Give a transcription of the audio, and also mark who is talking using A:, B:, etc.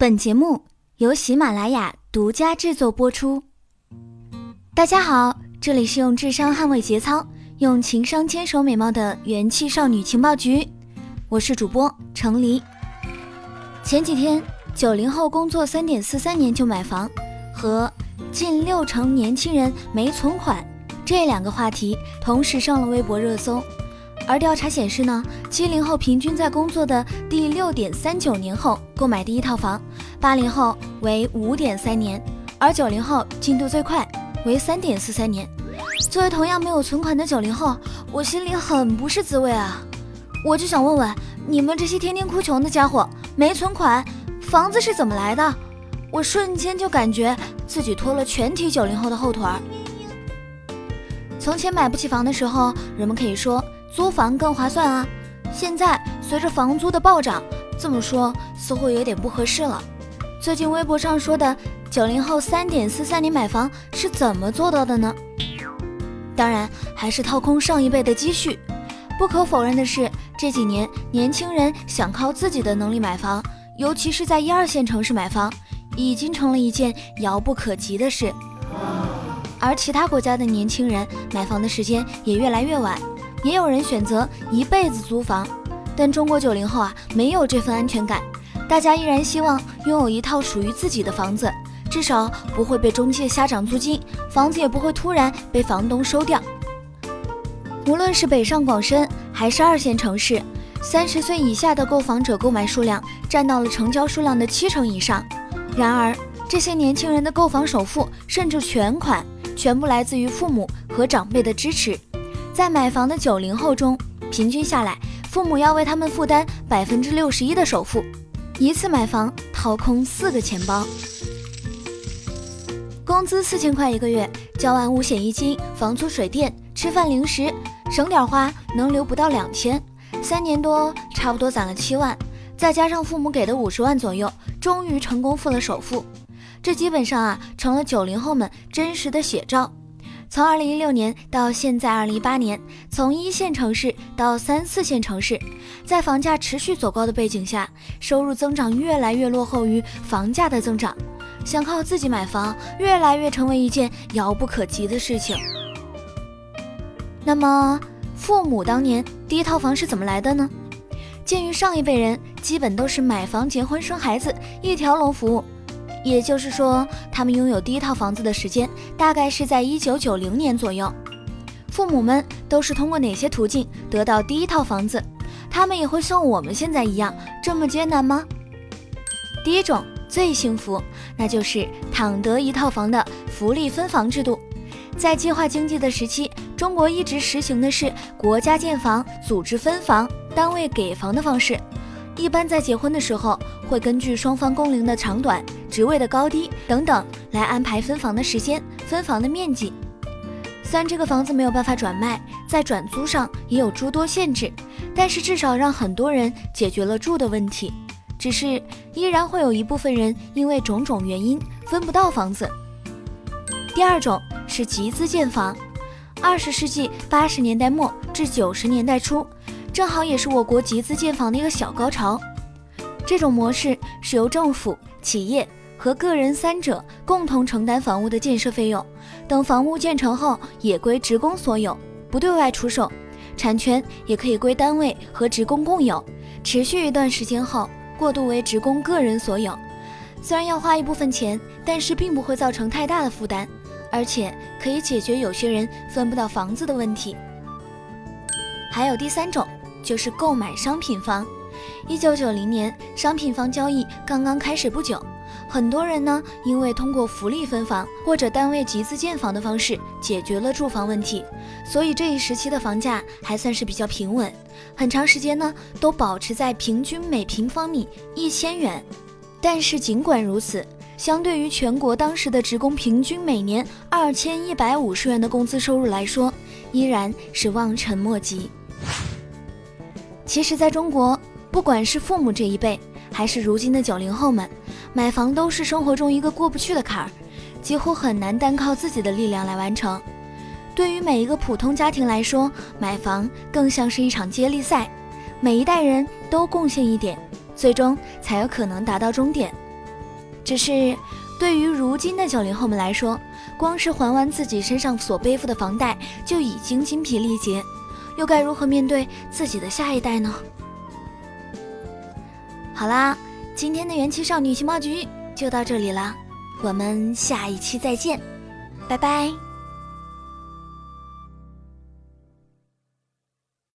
A: 本节目由喜马拉雅独家制作播出。大家好，这里是用智商捍卫节操、用情商坚守美貌的元气少女情报局，我是主播程黎。前几天，九零后工作三点四三年就买房和近六成年轻人没存款这两个话题同时上了微博热搜。而调查显示呢，七零后平均在工作的第六点三九年后购买第一套房，八零后为五点三年，而九零后进度最快，为三点四三年。作为同样没有存款的九零后，我心里很不是滋味啊！我就想问问你们这些天天哭穷的家伙，没存款，房子是怎么来的？我瞬间就感觉自己拖了全体九零后的后腿儿。从前买不起房的时候，人们可以说。租房更划算啊！现在随着房租的暴涨，这么说似乎有点不合适了。最近微博上说的九零后三点四三年买房是怎么做到的呢？当然还是掏空上一辈的积蓄。不可否认的是，这几年年轻人想靠自己的能力买房，尤其是在一二线城市买房，已经成了一件遥不可及的事。而其他国家的年轻人买房的时间也越来越晚。也有人选择一辈子租房，但中国九零后啊，没有这份安全感。大家依然希望拥有一套属于自己的房子，至少不会被中介瞎涨租金，房子也不会突然被房东收掉。无论是北上广深还是二线城市，三十岁以下的购房者购买数量占到了成交数量的七成以上。然而，这些年轻人的购房首付甚至全款，全部来自于父母和长辈的支持。在买房的九零后中，平均下来，父母要为他们负担百分之六十一的首付，一次买房掏空四个钱包。工资四千块一个月，交完五险一金、房租水电、吃饭零食，省点花能留不到两千，三年多差不多攒了七万，再加上父母给的五十万左右，终于成功付了首付。这基本上啊，成了九零后们真实的写照。从二零一六年到现在二零一八年，从一线城市到三四线城市，在房价持续走高的背景下，收入增长越来越落后于房价的增长，想靠自己买房越来越成为一件遥不可及的事情。那么，父母当年第一套房是怎么来的呢？鉴于上一辈人基本都是买房、结婚、生孩子一条龙服务。也就是说，他们拥有第一套房子的时间大概是在一九九零年左右。父母们都是通过哪些途径得到第一套房子？他们也会像我们现在一样这么艰难吗？第一种最幸福，那就是躺得一套房的福利分房制度。在计划经济的时期，中国一直实行的是国家建房、组织分房、单位给房的方式。一般在结婚的时候，会根据双方工龄的长短。职位的高低等等来安排分房的时间、分房的面积。虽然这个房子没有办法转卖，在转租上也有诸多限制，但是至少让很多人解决了住的问题。只是依然会有一部分人因为种种原因分不到房子。第二种是集资建房。二十世纪八十年代末至九十年代初，正好也是我国集资建房的一个小高潮。这种模式是由政府、企业。和个人三者共同承担房屋的建设费用，等房屋建成后也归职工所有，不对外出售，产权也可以归单位和职工共有。持续一段时间后，过渡为职工个人所有。虽然要花一部分钱，但是并不会造成太大的负担，而且可以解决有些人分不到房子的问题。还有第三种，就是购买商品房。一九九零年，商品房交易刚刚开始不久。很多人呢，因为通过福利分房或者单位集资建房的方式解决了住房问题，所以这一时期的房价还算是比较平稳，很长时间呢都保持在平均每平方米一千元。但是尽管如此，相对于全国当时的职工平均每年二千一百五十元的工资收入来说，依然是望尘莫及。其实，在中国，不管是父母这一辈，还是如今的九零后们。买房都是生活中一个过不去的坎儿，几乎很难单靠自己的力量来完成。对于每一个普通家庭来说，买房更像是一场接力赛，每一代人都贡献一点，最终才有可能达到终点。只是对于如今的九零后们来说，光是还完自己身上所背负的房贷就已经精疲力竭，又该如何面对自己的下一代呢？好啦，今天的元气少女情报局就到这里了，我们下一期再见，拜拜。